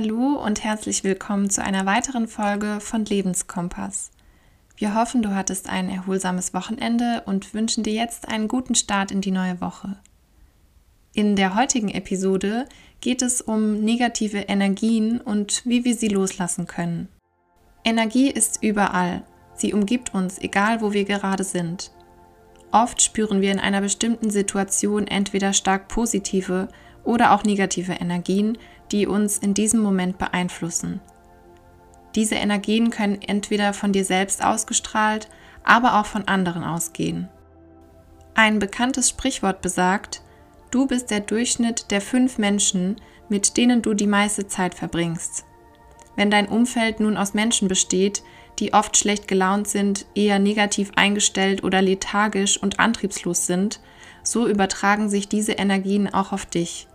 Hallo und herzlich willkommen zu einer weiteren Folge von Lebenskompass. Wir hoffen, du hattest ein erholsames Wochenende und wünschen dir jetzt einen guten Start in die neue Woche. In der heutigen Episode geht es um negative Energien und wie wir sie loslassen können. Energie ist überall. Sie umgibt uns, egal wo wir gerade sind. Oft spüren wir in einer bestimmten Situation entweder stark positive oder auch negative Energien, die uns in diesem Moment beeinflussen. Diese Energien können entweder von dir selbst ausgestrahlt, aber auch von anderen ausgehen. Ein bekanntes Sprichwort besagt, du bist der Durchschnitt der fünf Menschen, mit denen du die meiste Zeit verbringst. Wenn dein Umfeld nun aus Menschen besteht, die oft schlecht gelaunt sind, eher negativ eingestellt oder lethargisch und antriebslos sind, so übertragen sich diese Energien auch auf dich.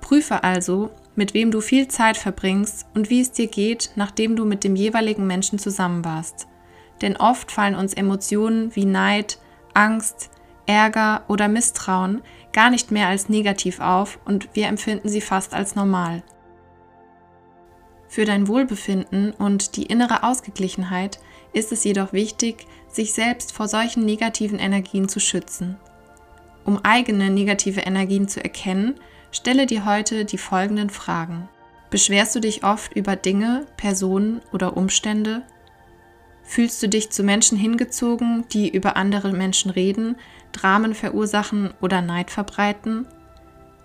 Prüfe also, mit wem du viel Zeit verbringst und wie es dir geht, nachdem du mit dem jeweiligen Menschen zusammen warst. Denn oft fallen uns Emotionen wie Neid, Angst, Ärger oder Misstrauen gar nicht mehr als negativ auf und wir empfinden sie fast als normal. Für dein Wohlbefinden und die innere Ausgeglichenheit ist es jedoch wichtig, sich selbst vor solchen negativen Energien zu schützen. Um eigene negative Energien zu erkennen, Stelle dir heute die folgenden Fragen. Beschwerst du dich oft über Dinge, Personen oder Umstände? Fühlst du dich zu Menschen hingezogen, die über andere Menschen reden, Dramen verursachen oder Neid verbreiten?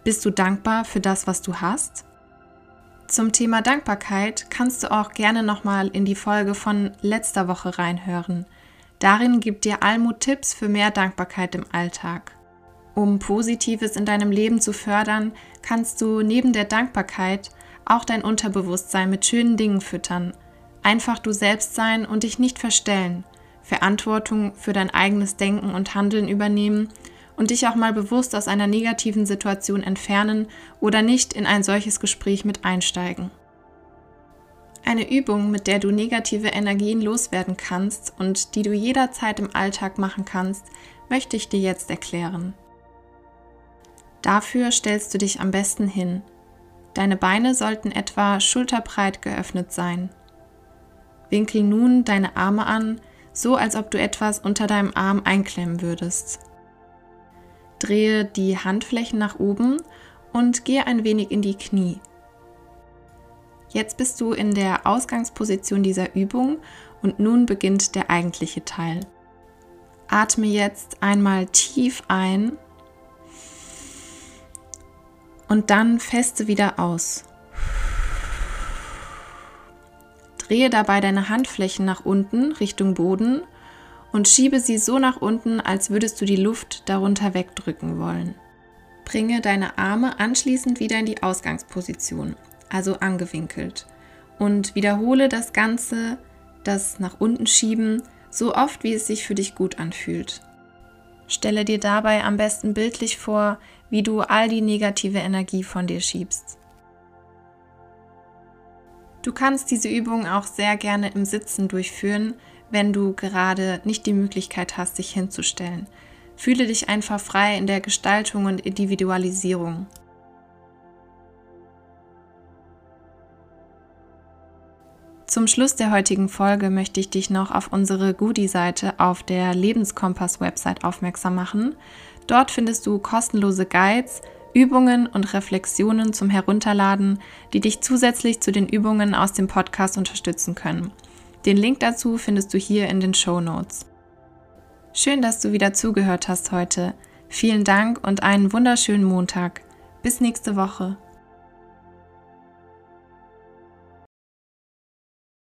Bist du dankbar für das, was du hast? Zum Thema Dankbarkeit kannst du auch gerne nochmal in die Folge von letzter Woche reinhören. Darin gibt dir Almut Tipps für mehr Dankbarkeit im Alltag. Um Positives in deinem Leben zu fördern, kannst du neben der Dankbarkeit auch dein Unterbewusstsein mit schönen Dingen füttern. Einfach du selbst sein und dich nicht verstellen, Verantwortung für dein eigenes Denken und Handeln übernehmen und dich auch mal bewusst aus einer negativen Situation entfernen oder nicht in ein solches Gespräch mit einsteigen. Eine Übung, mit der du negative Energien loswerden kannst und die du jederzeit im Alltag machen kannst, möchte ich dir jetzt erklären. Dafür stellst du dich am besten hin. Deine Beine sollten etwa schulterbreit geöffnet sein. Winkel nun deine Arme an, so als ob du etwas unter deinem Arm einklemmen würdest. Drehe die Handflächen nach oben und gehe ein wenig in die Knie. Jetzt bist du in der Ausgangsposition dieser Übung und nun beginnt der eigentliche Teil. Atme jetzt einmal tief ein und dann feste wieder aus. Drehe dabei deine Handflächen nach unten Richtung Boden und schiebe sie so nach unten, als würdest du die Luft darunter wegdrücken wollen. Bringe deine Arme anschließend wieder in die Ausgangsposition, also angewinkelt, und wiederhole das Ganze, das nach unten schieben, so oft wie es sich für dich gut anfühlt. Stelle dir dabei am besten bildlich vor, wie du all die negative Energie von dir schiebst. Du kannst diese Übung auch sehr gerne im Sitzen durchführen, wenn du gerade nicht die Möglichkeit hast, dich hinzustellen. Fühle dich einfach frei in der Gestaltung und Individualisierung. Zum Schluss der heutigen Folge möchte ich dich noch auf unsere Goodie-Seite auf der Lebenskompass-Website aufmerksam machen. Dort findest du kostenlose Guides, Übungen und Reflexionen zum Herunterladen, die dich zusätzlich zu den Übungen aus dem Podcast unterstützen können. Den Link dazu findest du hier in den Show Notes. Schön, dass du wieder zugehört hast heute. Vielen Dank und einen wunderschönen Montag. Bis nächste Woche.